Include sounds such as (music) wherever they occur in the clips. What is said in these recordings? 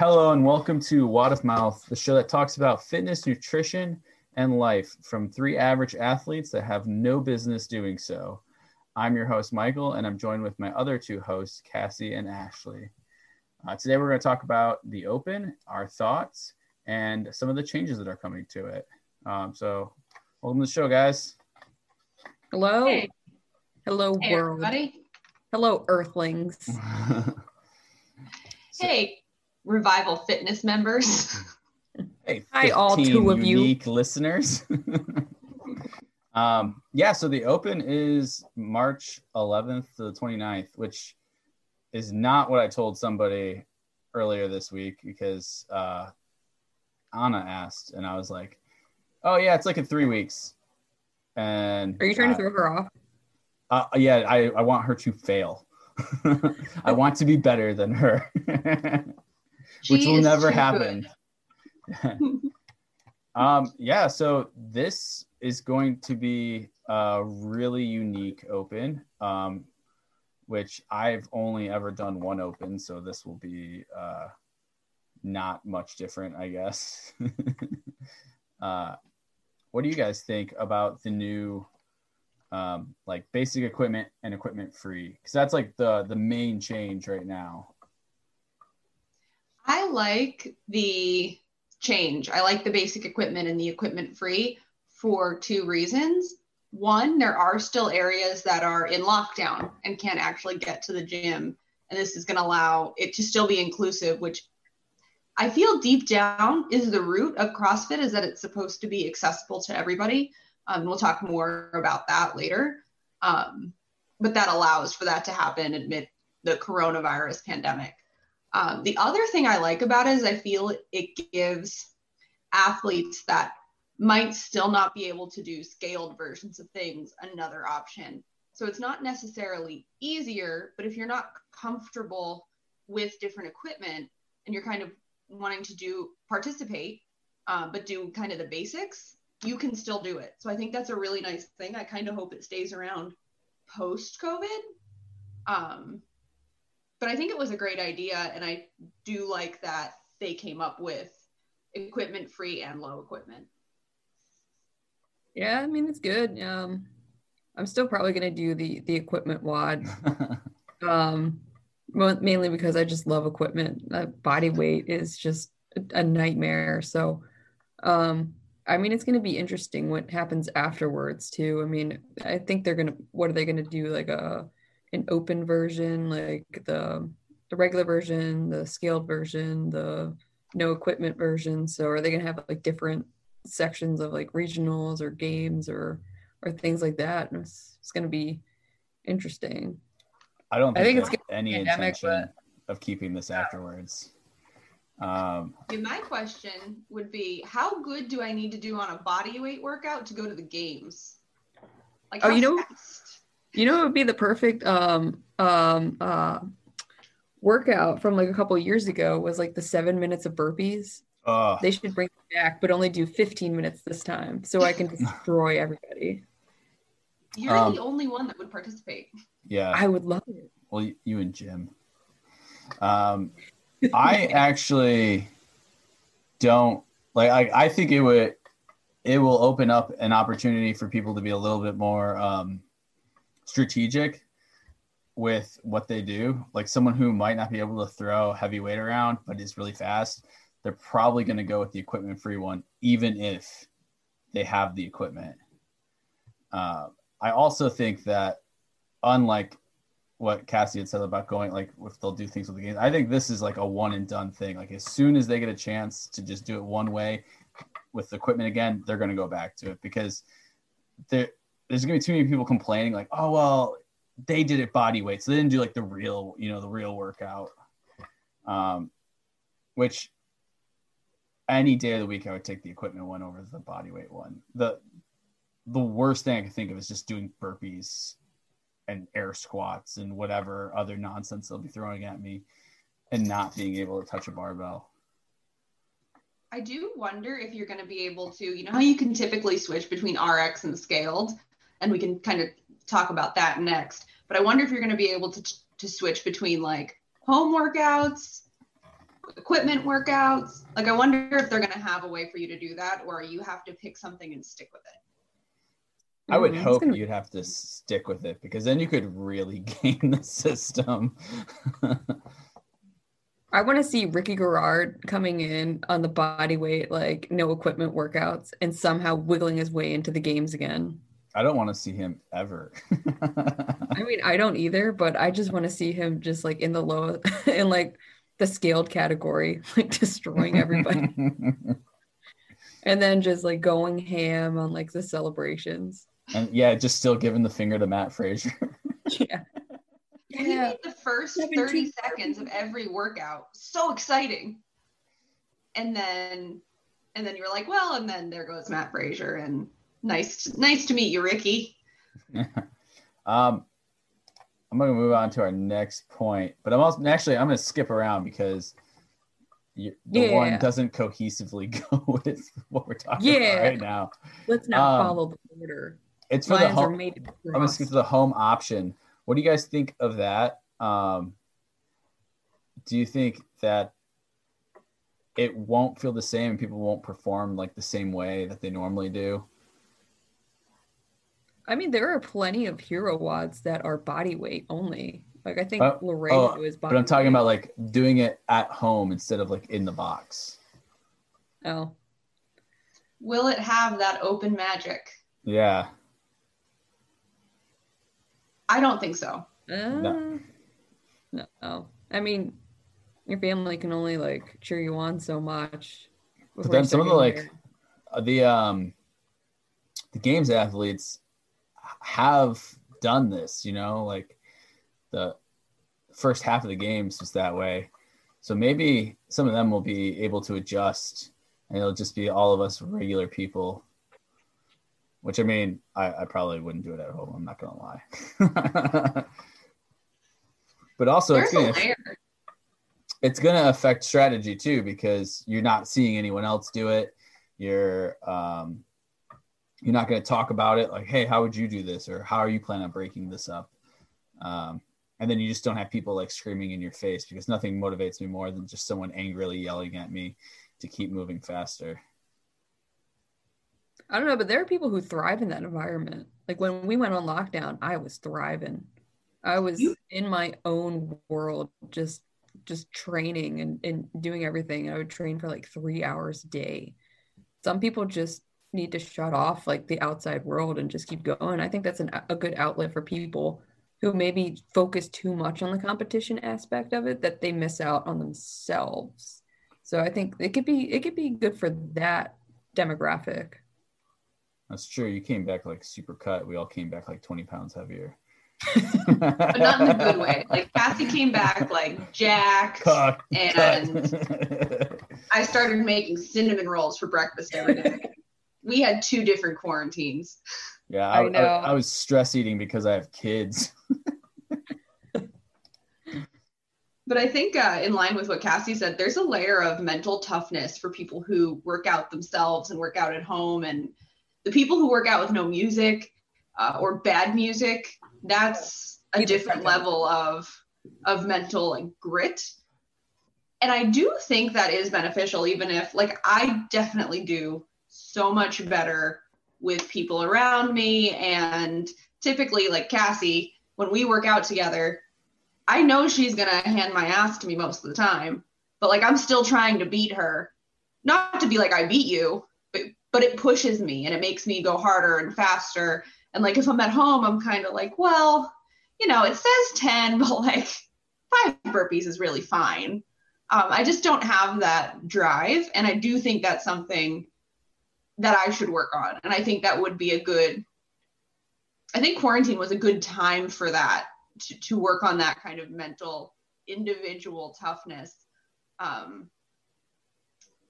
All right. Hello and welcome to Wad of Mouth, the show that talks about fitness, nutrition, and life from three average athletes that have no business doing so. I'm your host, Michael, and I'm joined with my other two hosts, Cassie and Ashley. Uh, today, we're going to talk about the Open, our thoughts, and some of the changes that are coming to it. Um, so, welcome to the show, guys. Hello. Hey. Hello, Hey, world. everybody. Hello, Earthlings. (laughs) Hey, Revival Fitness members. (laughs) Hey, Hi, all two of you. unique listeners. (laughs) um, yeah, so the Open is March 11th to the 29th, which is not what I told somebody earlier this week because uh, Anna asked, and I was like, "Oh yeah, it's like in three weeks." And Are you trying to uh, throw her off? uh, yeah, I, I want her to fail. (laughs) I want to be better than her, which will never happen. (laughs) um, yeah, so this is going to be a really unique open, um, which I've only ever done one open, so this will be uh, not much different, I guess. (laughs) uh, what do you guys think about the new um, like basic equipment and equipment free? Because that's like the the main change right now. I like the change. I like the basic equipment and the equipment free for two reasons. One, there are still areas that are in lockdown and can't actually get to the gym. And this is going to allow it to still be inclusive, which I feel deep down is the root of CrossFit is that it's supposed to be accessible to everybody. Um, we'll talk more about that later. Um, but that allows for that to happen amid the coronavirus pandemic. Um, the other thing I like about it is I feel it gives athletes that might still not be able to do scaled versions of things another option. So it's not necessarily easier, but if you're not comfortable with different equipment and you're kind of wanting to do participate, um, but do kind of the basics, you can still do it. So I think that's a really nice thing. I kind of hope it stays around post COVID. Um, but I think it was a great idea, and I do like that they came up with equipment free and low equipment. Yeah, I mean it's good. Um, I'm still probably gonna do the the equipment wad. (laughs) Um, mainly because I just love equipment. Uh, body weight is just a, a nightmare. So, um, I mean it's gonna be interesting what happens afterwards too. I mean, I think they're gonna. What are they gonna do? Like a an open version, like the the regular version, the scaled version, the no equipment version. So are they gonna have like different sections of like regionals or games or or things like that? And it's, it's gonna be interesting. I don't I think, think it's any pandemic, intention of keeping this afterwards. Um, And my question would be, how good do I need to do on a body weight workout to go to the games? Like, Oh, you know- fast? You know, it would be the perfect um um uh workout from like a couple years ago was like the seven minutes of burpees. uh, They should bring it back, but only do 15 minutes this time so I can (laughs) destroy everybody. You're Um, the only one that would participate. yeah. I would love it. Well, you and Jim. Um, I (laughs) actually don't like. I, I think it would. It will open up an opportunity for people to be a little bit more um, strategic with what they do. Like someone who might not be able to throw heavy weight around, but is really fast. They're probably going to go with the equipment-free one, even if they have the equipment. Uh, I also think that, unlike what Cassie had said about going like if they'll do things with the games. I think this is like a one and done thing. Like as soon as they get a chance to just do it one way with the equipment again, they're gonna go back to it because there there's gonna be too many people complaining like, oh well, they did it body weight, so they didn't do like the real, you know, the real workout. Um, which any day of the week I would take the equipment one over the body weight one. The the worst thing I can think of is just doing burpees and air squats and whatever other nonsense they'll be throwing at me and not being able to touch a barbell. I do wonder if you're going to be able to, you know, how you can typically switch between RX and scaled, and we can kind of talk about that next. But I wonder if you're going to be able to to switch between like home workouts equipment workouts? Like, I wonder if they're going to have a way for you to do that, or you have to pick something and stick with it. I would Mhm. hope gonna- you'd have to stick with it because then you could really (laughs) game the system. (laughs) I want to see Ricky Garard coming in on the body weight, like no equipment workouts, and somehow wiggling his way into the games again. I don't want to see him ever. (laughs) I mean, I don't either, but I just want to see him just like in the low, (laughs) in like the scaled category, (laughs) like destroying everybody, and then just like going ham on like the celebrations. and yeah, just still giving the finger to Mat Fraser. Yeah. When you Yeah. made the first 17 30 seconds of every workout so exciting. And then and then you were like, well, and then there goes Mat Fraser and nice nice to meet you, Ricky. (laughs) um, I'm going to move on to our next point, but I'm also actually I'm going to skip around because you, the Yeah. one doesn't cohesively (laughs) go with what we're talking Yeah. about right now. Let's not Um, follow the order. It's for Lions the home. made to be I'm going to skip to the home option. What do you guys think of that? Um, do you think that it won't feel the same and people won't perform like the same way that they normally do? I mean, there are plenty of hero wads that are body weight only. Like I think Oh, Loredo oh, is body But I'm talking weight. about like doing it at home instead of like in the box. Oh, Will it have that open magic? Yeah. I don't think so. uh, no. I mean, your family can only like cheer you on so much. But then some of the getting like uh, the um the games athletes have done this, you know, like the first half of the games was that way. So maybe some of them will be able to adjust and it'll just be all of us regular people. Which I mean, I, I probably wouldn't do it at home, I'm not gonna lie. (laughs) but also There's it's gonna layer. it's going to affect strategy too because you're not seeing anyone else do it you're um you're not going to talk about it like hey how would you do this or how are you planning on breaking this up um and then you just don't have people like screaming in your face because nothing motivates me more than just someone angrily yelling at me to keep moving faster I don't know, but there are people who thrive in that environment. Like when we went on lockdown, I was thriving. I was You- in my own world, just just training and, and doing everything. I would train for like three hours a day. Some people just need to shut off like the outside world and just keep going. I think that's an, a good outlet for people who maybe focus too much on the competition aspect of it that they miss out on themselves. So I think it could be it could be good for that demographic. that's true you came back like super cut we all came back like 20 pounds heavier But not in the good way. Like Kathy came back like jacked. Cut, And- cut. (laughs) I started making cinnamon rolls for breakfast every day. We had two different quarantines. Yeah, I I, I, know. I was stress eating because I have kids. (laughs) But I think, uh, in line with what Cassie said, there's a layer of mental toughness for people who work out themselves and work out at home. And the people who work out with no music uh, or bad music, that's a different level of of mental like grit. And I do think that is beneficial, even if like I definitely do so much better with people around me. And typically, like Cassie, when we work out together, I know she's gonna hand my ass to me most of the time, but like I'm still trying to beat her. Not to be like I beat you, but but it pushes me and it makes me go harder and faster. And like if I'm at home, I'm kind of like, well, you know, it says 10, (laughs) but like five burpees is really fine. Um, I just don't have that drive. And I do think that's something that I should work on. And I think that would be a good, I think quarantine was a good time for that to, to work on that kind of mental individual toughness. Um,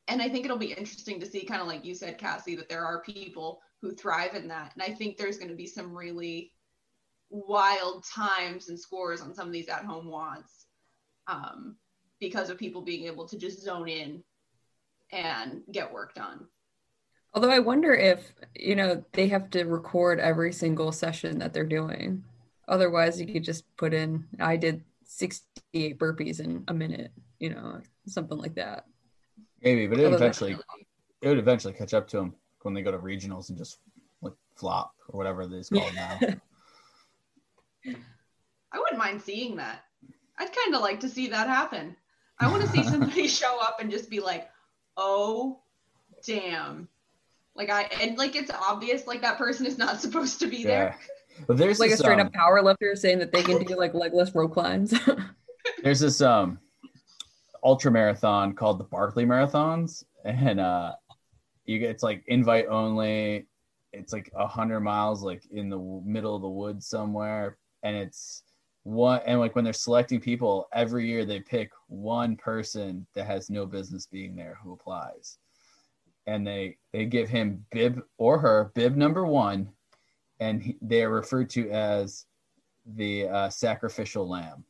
and I think it'll be interesting to see, kind of like you said, Cassie, that there are people who thrive in that. And I think there's going to be some really wild times and scores on some of these at home wants um, because of people being able to just zone in and get work done. Although I wonder if, you know, they have to record every single session that they're doing. Otherwise, you could just put in, I did 68 burpees in a minute, you know, something like that. Maybe, but it Although eventually it would eventually catch up to them when they go to regionals and just like flop or whatever it is (laughs) called now. I wouldn't mind seeing that. I'd kind of like to see that happen. I want to see (laughs) somebody show up and just be like, "Oh, damn!" Like I and like it's obvious like that person is not (laughs) supposed to be Yeah. there. But there's like a straight um, up power lifter saying that they can do like legless rope climbs. (laughs) there's this um ultra marathon called the Barkley Marathons, and uh, you get it's like invite only. It's like a hundred miles, like in the w- middle of the woods somewhere, and it's one. And like when they're selecting people every year, they pick one person that has no business being there who applies, and they they give him bib or her bib number one, and he, they are referred to as the uh, sacrificial lamb.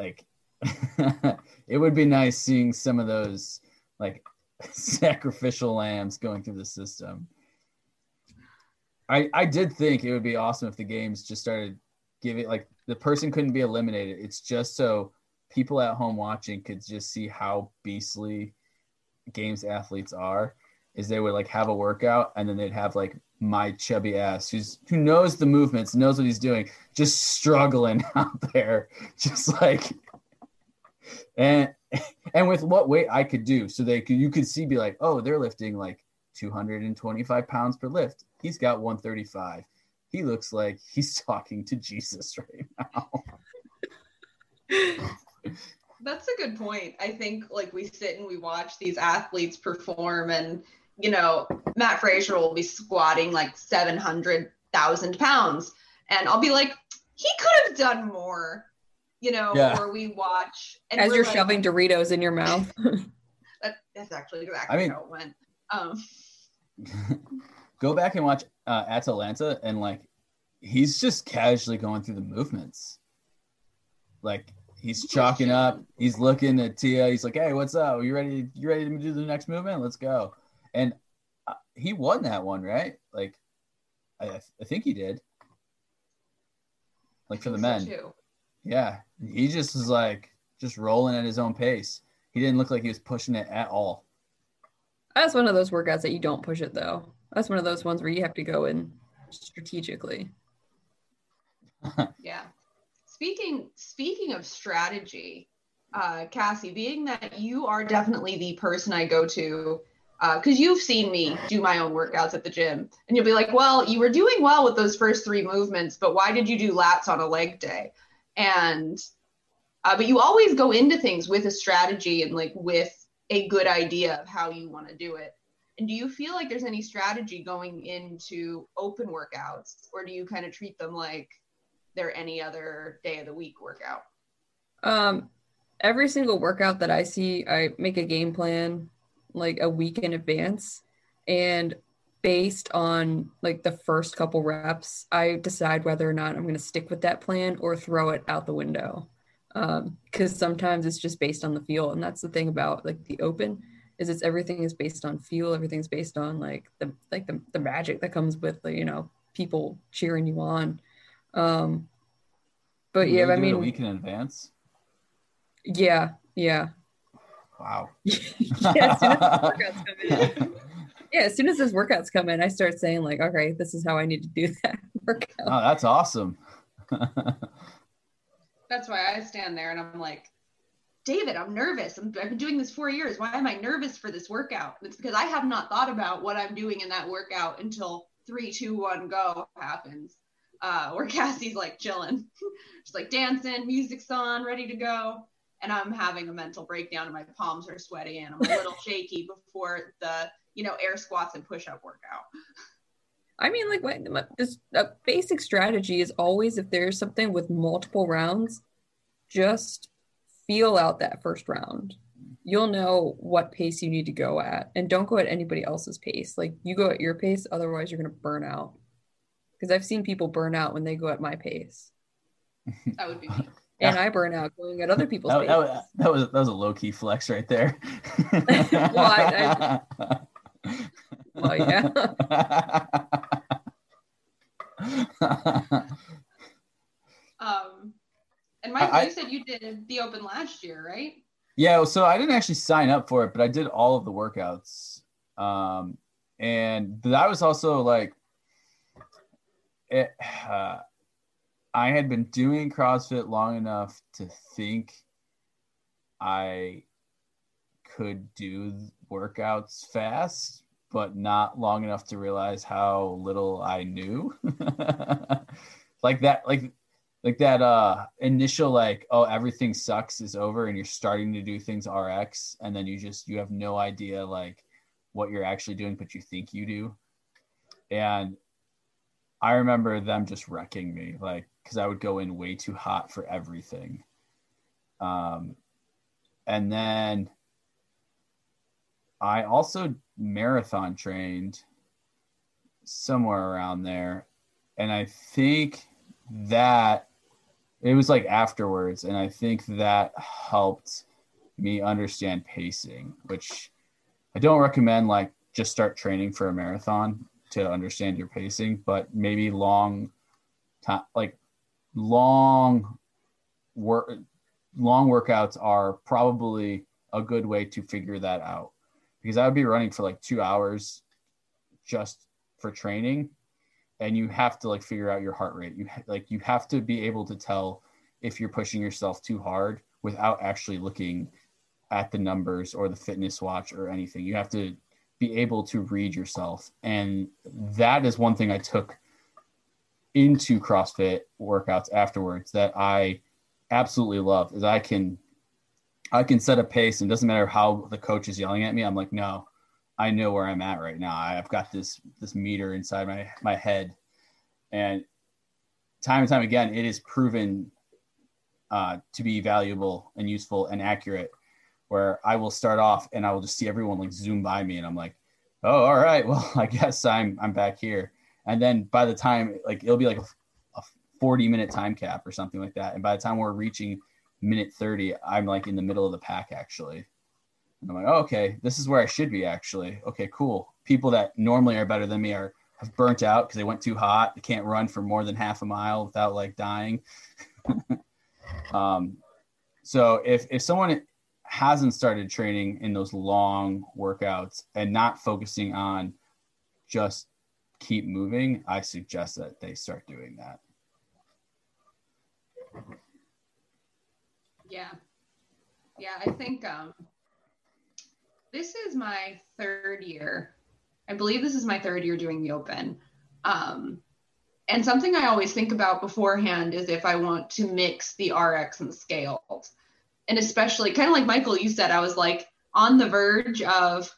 Like (laughs) it would be nice seeing some of those like (laughs) sacrificial lambs going through the system. I i did think it would be awesome if the games just started giving like the person couldn't be eliminated. It's just so people at home watching could just see how beastly games athletes are is they would like have a workout and then they'd have like my chubby ass who's who knows the movements knows what he's doing just struggling (laughs) out there just like and and with what weight I could do, so they could you could see be like, oh, they're lifting like 225 pounds per lift. He's got 135. He looks like he's (laughs) talking to Jesus right now. (laughs) That's a good point. I think like we sit and we watch these athletes perform, and you know, Mat Fraser will be squatting like 700,000 pounds, and I'll be like, he could have done more, you know, Yeah. or we watch and As you're like, shoving Doritos in your mouth. (laughs) That, that's actually exactly I mean- how it went. Um, (laughs) Go back and watch uh, Atalanta, and like he's just casually going through the movements. Like he's chalking up. He's looking at Tia. He's like, "Hey, what's up? You ready? You ready to do the next movement? Let's go." And uh, he won that one, right? Like, I, I think he did. Like for the men. too. Yeah, he just was like just rolling at his own pace. He didn't look like he was pushing it at all. That's one of those workouts that you don't push it though. That's one of those ones where you have to go in strategically. Yeah. Speaking speaking of strategy, uh, Cassie, being that you are definitely the person I go to, because you've seen me do my own workouts at the gym, and you'll be like, "Well, you were doing well with those first three movements, but why did you do lats on a leg day?" And uh, but you always go into things with a strategy and like with a good idea of how you want to do it. And do you feel like there's any strategy going into open workouts, or do you kind of treat them like they're any other day of the week workout? Um, every single workout that I see, I make a game plan like a week in advance, and based on like the first couple reps, I decide whether or not I'm going to stick with that plan or throw it out the window. Because sometimes it's just based on the feel, and that's the thing about like the open is it's everything is based on feel, everything's based on like the like the, the magic that comes with the, you know people cheering you on. Um, but You yeah, I do it a mean, week in advance. yeah, yeah. Wow. (laughs) yeah, as soon as those workouts come in, (laughs) yeah, as soon as those workouts come in, I start saying like, okay, this is how I need to do (laughs) that workout. Oh, that's awesome. That's why I stand there and I'm like, David, I'm nervous. I'm, I've been doing this four years. Why am I nervous for this workout? And it's because I have not thought about what I'm doing in that workout until three, two, one, go happens. Uh, where (laughs) Cassie's like chilling, (laughs) she's like dancing, music's on, ready to go, and I'm having a mental breakdown, and my palms are sweaty, and I'm a little (laughs) shaky before the you know air squats and push-up workout. I mean, like, what- this a basic strategy is always if there's something with multiple rounds, just feel out that first round. You'll know what pace you need to go at, and don't go at anybody else's pace. Like, you go at your pace, otherwise, you're going to burn out. Because I've seen people burn out when they go at my pace, That would be me. (laughs) and I burn out going at other people's That, pace. that, was, that was that was a low key flex right there. (laughs) I- Well, yeah. (laughs) Um, And Mike, I, you said you did the open last year, right? Yeah, so I didn't actually sign up for it, but I did all of the workouts. Um, and that was also like, it, (sighs) uh, I had been doing CrossFit long enough to think I could do workouts fast, but not long enough to realize how little I knew. (laughs) like that, like like that uh initial like oh everything sucks is over and you're starting to do things rx and then you just you have no idea like what you're actually doing but you think you do and i remember them just wrecking me like because i would go in way too hot for everything. Um and then i also marathon trained somewhere around there. And i think that it was like afterwards and i think that helped me understand pacing which i don't recommend like just start training for a marathon to understand your pacing but maybe long time like long work long workouts are probably a good way to figure that out. Because i would be running for like two hours just for training and you have to like figure out your heart rate. You ha- like you have to be able to tell if you're pushing yourself too hard without actually looking at the numbers or the fitness watch or anything. You have to be able to read yourself and that is one thing i took into crossfit workouts afterwards that i absolutely love is i can i can set a pace and doesn't matter how the coach is yelling at me i'm like no I know where I'm at right now. I've got this this meter inside my my head, and time and time again, it is proven uh, to be valuable and useful and accurate. Where I will start off and I will just see everyone like zoom by me, and I'm like, oh, all right, (laughs) well, I guess I'm I'm back here. And then by the time like it'll be like a, a 40 minute time cap or something like that, and by the time we're reaching minute 30, I'm like in the middle of the pack actually. And I'm like, oh, okay, this is where I should be actually. Okay, cool. People that normally are better than me are have burnt out because they went too hot. They can't run for more than half a mile without like dying. (laughs) um, so if if someone hasn't started training in those long workouts and not focusing on just keep moving, I suggest that they start doing that. Yeah. Yeah, I think um this is my third year. I believe this is my third year doing the open. Um, and something I always think about beforehand is if I want to mix the RX and scaled. And especially, kind of like Michael, you said, I was like on the verge of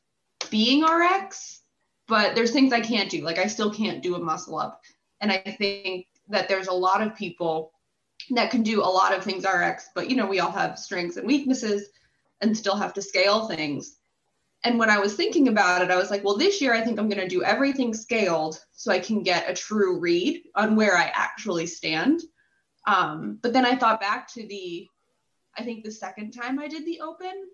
being RX, but there's things I can't do. Like I still can't do a muscle up. And I think that there's a lot of people that can do a lot of things RX, but you know, we all have strengths and weaknesses and still have to scale things and when I was thinking about it, I was like, well, this year I think I'm going to do everything scaled so I can get a true read on where I actually stand. Um, but then I thought back to the, I think the second time I did the open,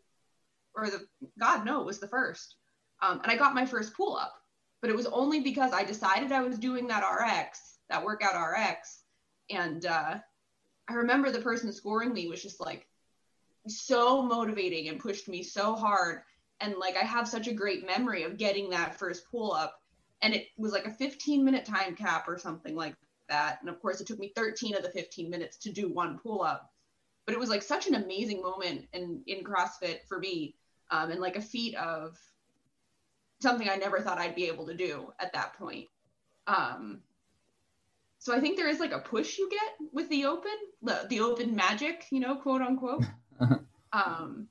or the, God, no, it was the first. Um, and I got my first pull up, but it was only because I decided I was doing that RX, that workout RX. And uh, I remember the person scoring me was just like so motivating and pushed me so hard and like I have such a great memory of getting that first pull up and it was like a 15 minute time cap or something like that and of course it took me 13 of the 15 minutes to do one pull up but it was like such an amazing moment in in CrossFit for me um, and like a feat of something I never thought I'd be able to do at that point. Um, so I think there is like a push you get with the open, the, the open magic, you know, quote unquote. (laughs) um,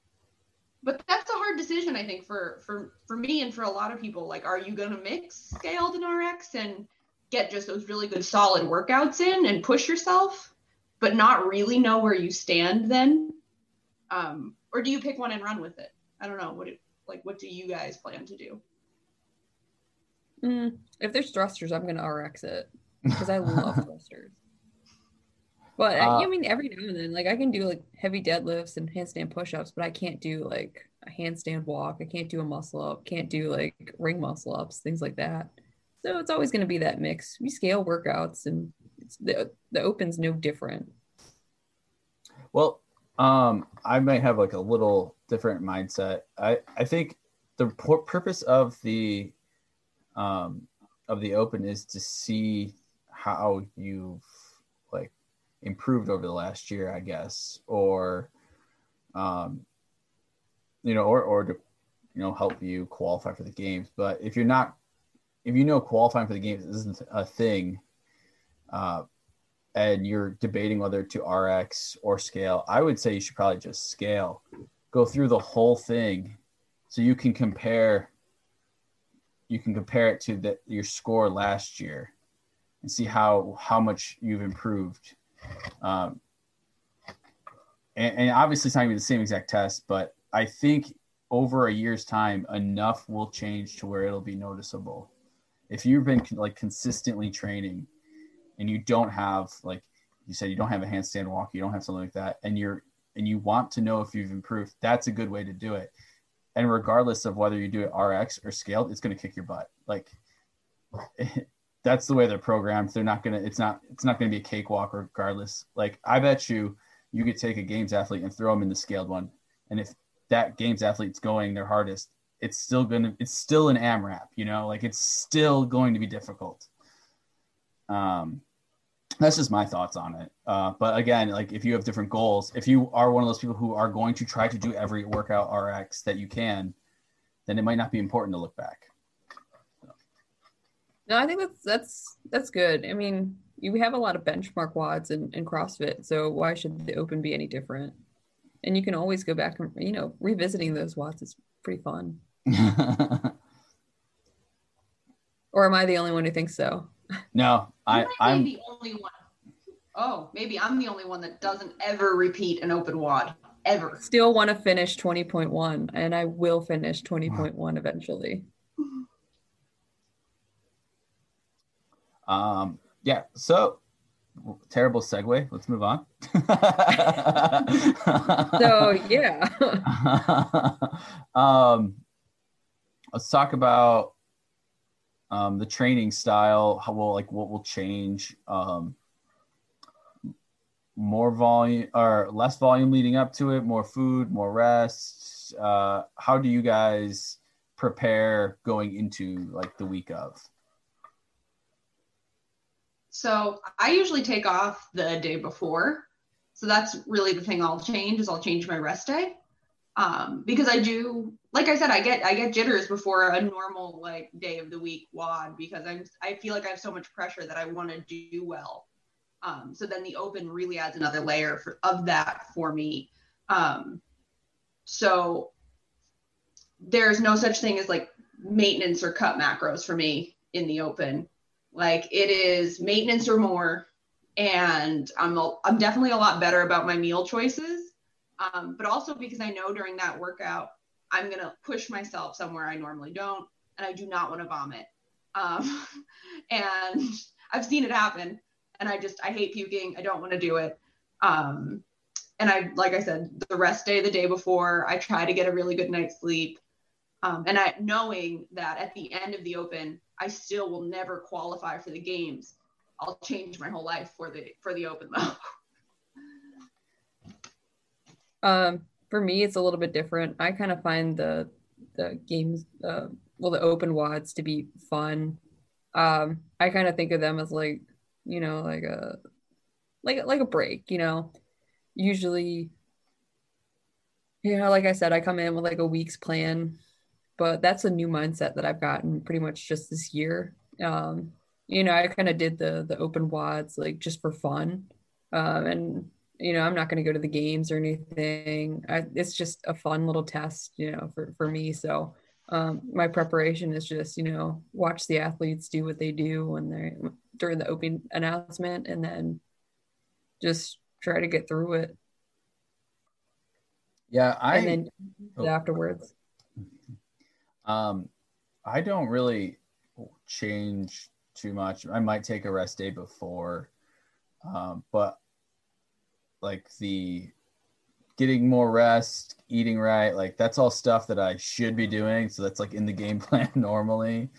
but that's a hard decision i think for for for me and for a lot of people like are you going to mix scaled and rx and get just those really good solid workouts in and push yourself but not really know where you stand then um, or do you pick one and run with it i don't know what it, like what do you guys plan to do mm, if there's thrusters i'm going to rx it because i love (laughs) thrusters but uh, I mean, every now and then, like I can do like heavy deadlifts and handstand push-ups, but I can't do like a handstand walk. I can't do a muscle up. Can't do like ring muscle ups, things like that. So it's always going to be that mix. We scale workouts, and the the open's no different. Well, um, I might have like a little different mindset. I I think the purpose of the um of the open is to see how you've like improved over the last year, I guess, or um, you know, or or to you know help you qualify for the games. But if you're not, if you know qualifying for the games isn't a thing, uh, and you're debating whether to RX or scale, I would say you should probably just scale. Go through the whole thing so you can compare you can compare it to the, your score last year and see how how much you've improved. Um, and, and obviously, it's not to be the same exact test, but I think over a year's time, enough will change to where it'll be noticeable. If you've been like consistently training, and you don't have like you said, you don't have a handstand walk, you don't have something like that, and you're and you want to know if you've improved, that's a good way to do it. And regardless of whether you do it RX or scaled, it's going to kick your butt. Like (laughs) that's the way they're programmed. They're not gonna. It's not. It's not gonna be a cakewalk regardless. Like I bet you, you could take a games athlete and throw them in the scaled one, and if that games athlete's going their hardest, it's still gonna. It's still an AMRAP. You know, like it's still going to be difficult. Um, that's just my thoughts on it. Uh, but again, like if you have different goals, if you are one of those people who are going to try to do every workout RX that you can, then it might not be important to look back. No, I think that's that's that's good. I mean, you have a lot of benchmark wads in, in CrossFit, so why should the Open be any different? And you can always go back and you know revisiting those WODs is pretty fun. (laughs) or am I the only one who thinks so? No, I I'm the only one. Oh, maybe I'm the only one that doesn't ever repeat an open wad ever. Still want to finish 20.1 and I will finish 20.1 eventually. Um, yeah. So terrible segue. Let's move on. so yeah. (laughs) um, let's talk about um, the training style. How will like what will change? Um, more volume or less volume leading up to it. More food, more rest. Uh, how do you guys prepare going into like the week of? So I usually take off the day before. So that's really the thing I'll change is I'll change my rest day. Um, because I do, like I said, I get I get jitters before a normal like day of the week WOD because I'm I feel like I have so much pressure that I want to do well. Um, so then the open really adds another layer for, of that for me. Um, so there's no such thing as like maintenance or cut macros for me in the open. Like it is maintenance or more. And I'm, a, I'm definitely a lot better about my meal choices. Um, but also because I know during that workout, I'm going to push myself somewhere I normally don't. And I do not want to vomit. Um, (laughs) and I've seen it happen. And I just, I hate puking. I don't want to do it. Um, and I, like I said, the rest day, the day before, I try to get a really good night's sleep. Um, and I knowing that at the end of the open, I still will never qualify for the games. I'll change my whole life for the for the open though. Um, for me, it's a little bit different. I kind of find the the games, uh, well, the open wads to be fun. Um, I kind of think of them as like, you know, like a like like a break. You know, usually, you know, like I said, I come in with like a week's plan but that's a new mindset that I've gotten pretty much just this year. Um, you know, I kind of did the the open wads like just for fun, um, and you know, I'm not going to go to the games or anything. I, it's just a fun little test, you know, for for me. So um, my preparation is just you know watch the athletes do what they do when they're during the opening announcement, and then just try to get through it. Yeah, I and then oh. afterwards. Um, I don't really change too much. I might take a rest day before, um, but like the getting more rest, eating right, like that's all stuff that I should be doing. So that's like in the game (laughs) plan normally.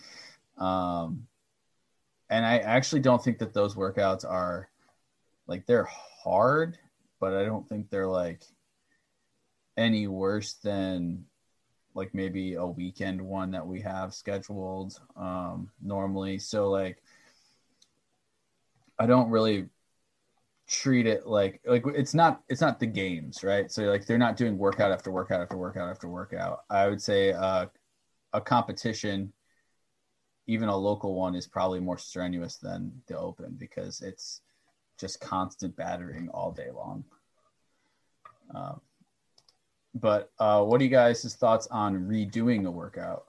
Um, and I actually don't think that those workouts are like they're hard, but I don't think they're like any worse than like maybe a weekend one that we have scheduled um, normally. So like, I don't really treat it like like it's not it's not the games right? So like they're not doing workout after workout after workout after workout. I would say uh, a competition even a local one is probably more strenuous than the open because it's just constant battering all day long. Um, but uh, what are you guys' thoughts on redoing a workout?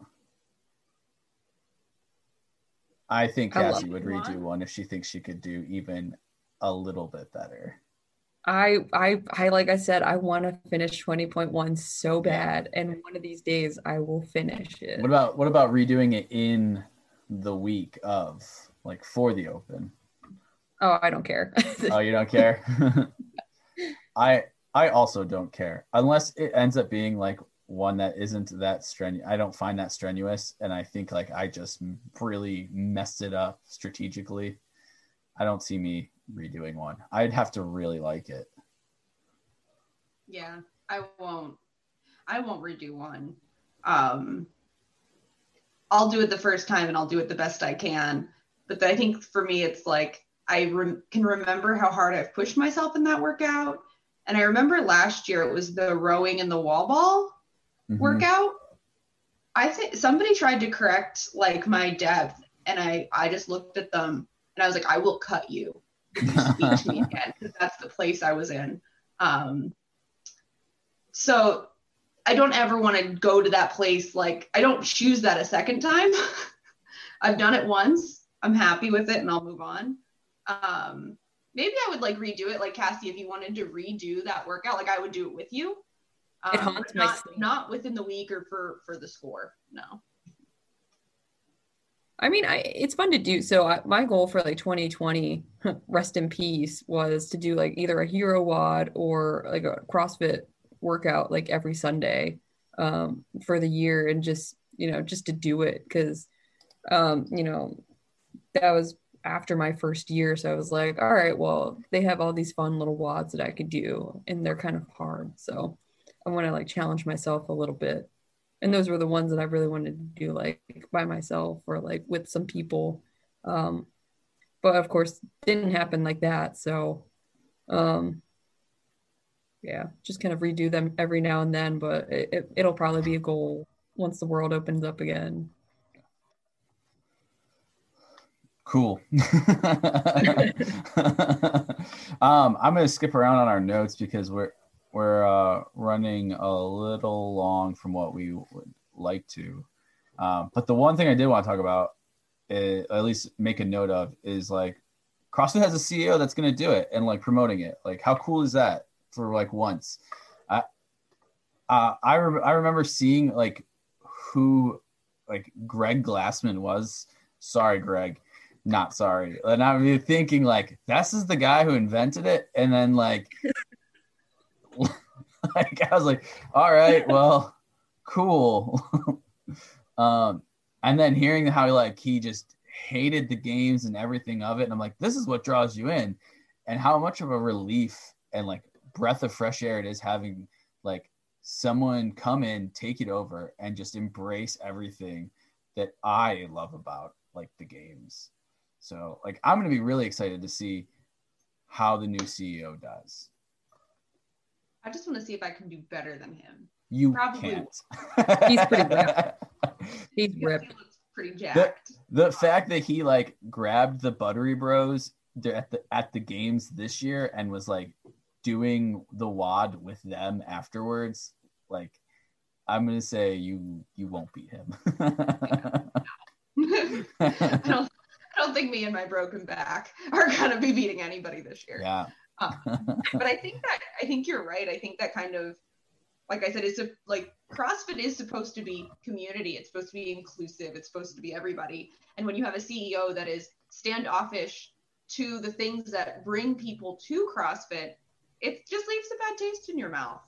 I think Cassie would redo one if she thinks she could do even a little bit better. I I I like I said, I want to finish 20.1 so bad. And one of these days I will finish it. What about what about redoing it in the week of like for the open? Oh, I don't care. (laughs) Oh, you don't care? (laughs) I I also don't care unless it ends up being like one that isn't that strenuous. I don't find that strenuous, and I think like I just really messed it up strategically. I don't see me redoing one. I'd have to really like it. Yeah, I won't. I won't redo one. Um, I'll do it the first time and I'll do it the best I can. But I think for me, it's like I rem- can remember how hard I've pushed myself in that workout. And I remember last year it was the rowing and the wall ball Mhm. workout. I think somebody tried to correct like my depth, and I I just looked at them and I was like, I will cut you (laughs) if you speak to me again because that's the place I was in. Um, so I don't ever want to go to that place. Like I don't choose that a second time. (laughs) I've done it once. I'm happy with it, and I'll move on. Um, maybe I would like redo it, like Cassie, if you wanted to redo that workout, like I would do it with you. It Um, haunts but my sleep. not within the week or for for the score. No. I mean, I it's fun to do. So I, my goal for like 2020, (laughs) rest in peace, was to do like either a hero wad or like a CrossFit workout like every Sunday um, for the year, and just you know just to do it because um, you know that was after my first year. So I was like, all right, well they have all these fun little wads that I could do, and they're kind of hard. So I want to like challenge myself a little bit and those were the ones that I really wanted to do like by myself or like with some people. Um, but of course, didn't happen like that. So, um, yeah, just kind of redo them every now and then. But it, it, it'll probably be a goal once the world opens up again. Cool. (laughs) (laughs) um, I'm gonna skip around on our notes because we're we're uh, running a little long from what we would like to. Um, but the one thing I did want to talk about, eh, at least make a note of, is like CrossFit has a CEO that's gonna do it and like promoting it. Like, how cool is that for like once? I uh, I rem- I remember seeing like who like Greg Glassman was. Sorry, Greg not sorry. And I'm thinking like this is the guy who invented it, and then like, (laughs) like I was like, all right, well, cool. (laughs) um, and then hearing how like he just hated the games and everything of it, and I'm like, this is what draws you in, and how much of a relief and like breath of fresh air it is having like someone come in, take it over, and just embrace everything that I love about like the games. So like I'm gonna be really excited to see how the new CEO does. I just want to see if I can do better than him. You Probably can't. (laughs) He's pretty ripped. (laughs) He's ripped. He looks pretty jacked. the fact that he like grabbed the Buttery Bros at the at the games this year and was like doing the wad with them afterwards, like I'm gonna say you you won't beat him. (laughs) I don't. I don't think me and my broken back are gonna be beating anybody this year. yeah. (laughs) but I think that I think you're right. I think that kind of, like I said, it's a, like CrossFit is supposed to be community. It's supposed to be inclusive. It's supposed to be everybody. And when you have a CEO that is standoffish to the things that bring people to CrossFit, it just leaves a bad taste in your mouth.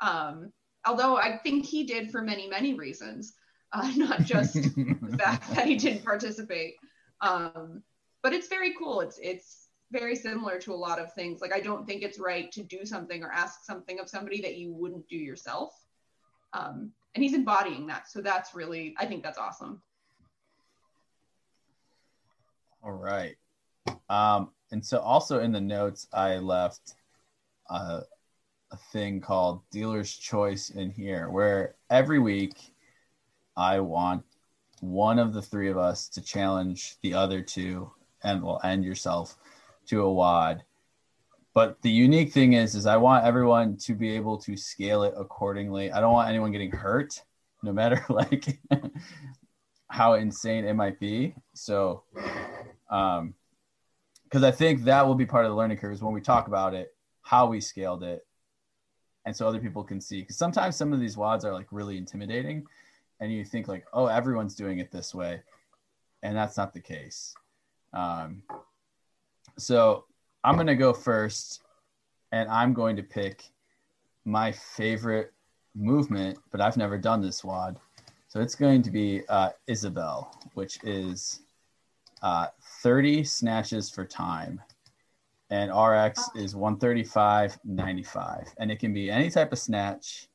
Um, although I think he did for many many reasons, uh, (laughs) not just (laughs) the fact that he didn't participate. Um, but it's very cool. It's it's very similar to a lot of things. Like I don't think it's right to do something or ask something of somebody that you wouldn't do yourself. Um, and he's embodying that. So that's really, I think that's awesome. All right. Um, and so also in the notes, I left uh, a thing called dealer's choice in here, where every week I want one of the three of us to challenge the other two and well and yourself to a WOD. But the unique thing is, is I want everyone to be able to scale it accordingly. I don't want anyone getting hurt, no matter (laughs) like how insane it might be. So, um, because I think that will be part of the learning curve is when we talk about it, how we scaled it, and so other people can see. Because sometimes some of these WODs are like really intimidating, and you think like, oh, everyone's doing it this way, and that's not the case. Um, so I'm going to go first, and I'm going to pick my favorite movement, but I've never done this WOD. So it's going to be uh, Isabel, which is uh, 30 snatches for time. And RX is 135.95. And it can be any type of snatch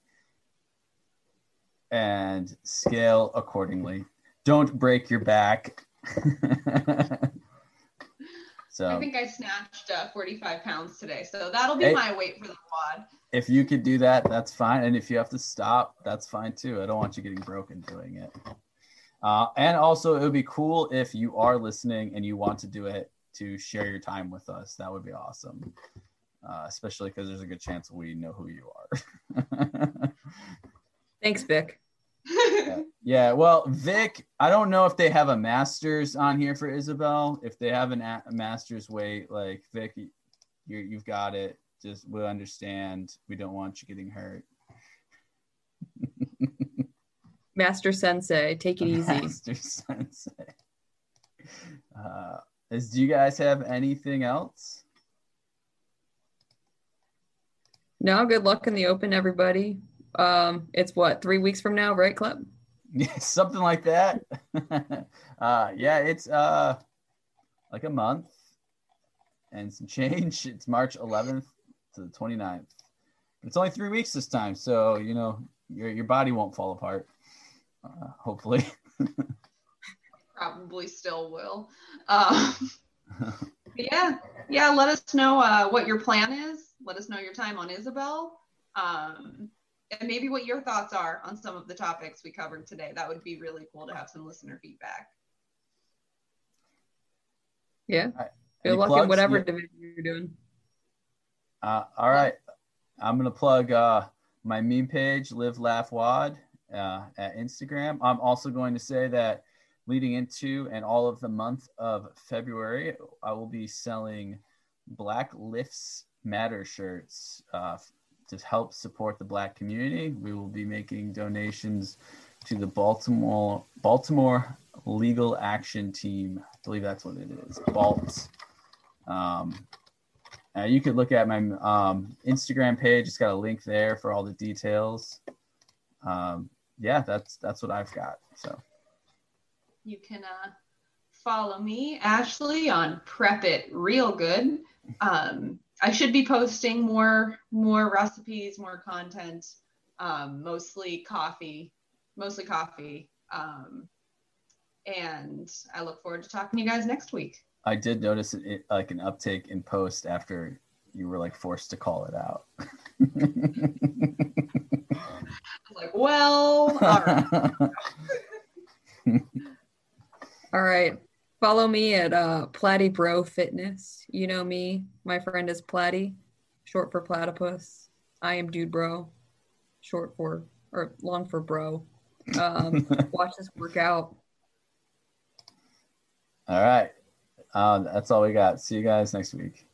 and scale accordingly. Don't break your back. (laughs) So I think I snatched uh, 45 pounds today. So that'll be my weight for the WOD. If you could do that, that's fine. And if you have to stop, that's fine too. I don't want you getting broken doing it. Uh, and also, it would be cool if you are listening and you want to do it to share your time with us. That would be awesome, uh, especially because there's a good chance we know who you are. (laughs) Thanks, Vic yeah. Yeah. Well, Vic, I don't know if they have a master's on here for Isabel. If they have an a master's weight, like Vic, you you've got it. Just we'll understand. We don't want you getting hurt. (laughs) Master Sensei, take it easy. Master Sensei. Uh, is do you guys have anything else? No, good luck in the open, everybody. Um, it's what three weeks from now, right, Club? (laughs) Something like that. (laughs) uh, yeah, it's uh, like a month and some change. It's March 11th to the 29th. It's only three weeks this time, so you know your your body won't fall apart. Uh, hopefully. (laughs) Probably still will. Uh, yeah, yeah. Let us know uh, what your plan is. Let us know your time on Isabel. Um, and maybe what your thoughts are on some of the topics we covered today. That would be really cool to have some listener feedback. Yeah. Right. Good luck plugs? in whatever yeah. division you're doing. Uh, all right. I'm going to plug uh, my meme page, Live Laugh Wad, uh, at Instagram. I'm also going to say that leading into and all of the month of February, I will be selling Black Lifts Matter shirts uh, to help support the Black community. We will be making donations to the Baltimore Baltimore Legal Action Team. I believe that's what it is. BALT. Um, uh, you could look at my um, Instagram page. It's got a link there for all the details. Um, yeah, that's that's what I've got. So you can uh, follow me, Ashley, on Prep It Real Good. Um, I should be posting more more recipes, more content, um, mostly coffee, mostly coffee. Um, and I look forward to talking to you guys next week. I did notice it, like an uptake in post after you were like forced to call it out. (laughs) like, well, all right. (laughs) all right. Follow me at uh, Platy Bro Fitness. You know me. My friend is Platy, short for platypus. I am Dude Bro, short for or long for bro. Um, (laughs) watch this workout. All right. Uh, that's all we got. See you guys next week.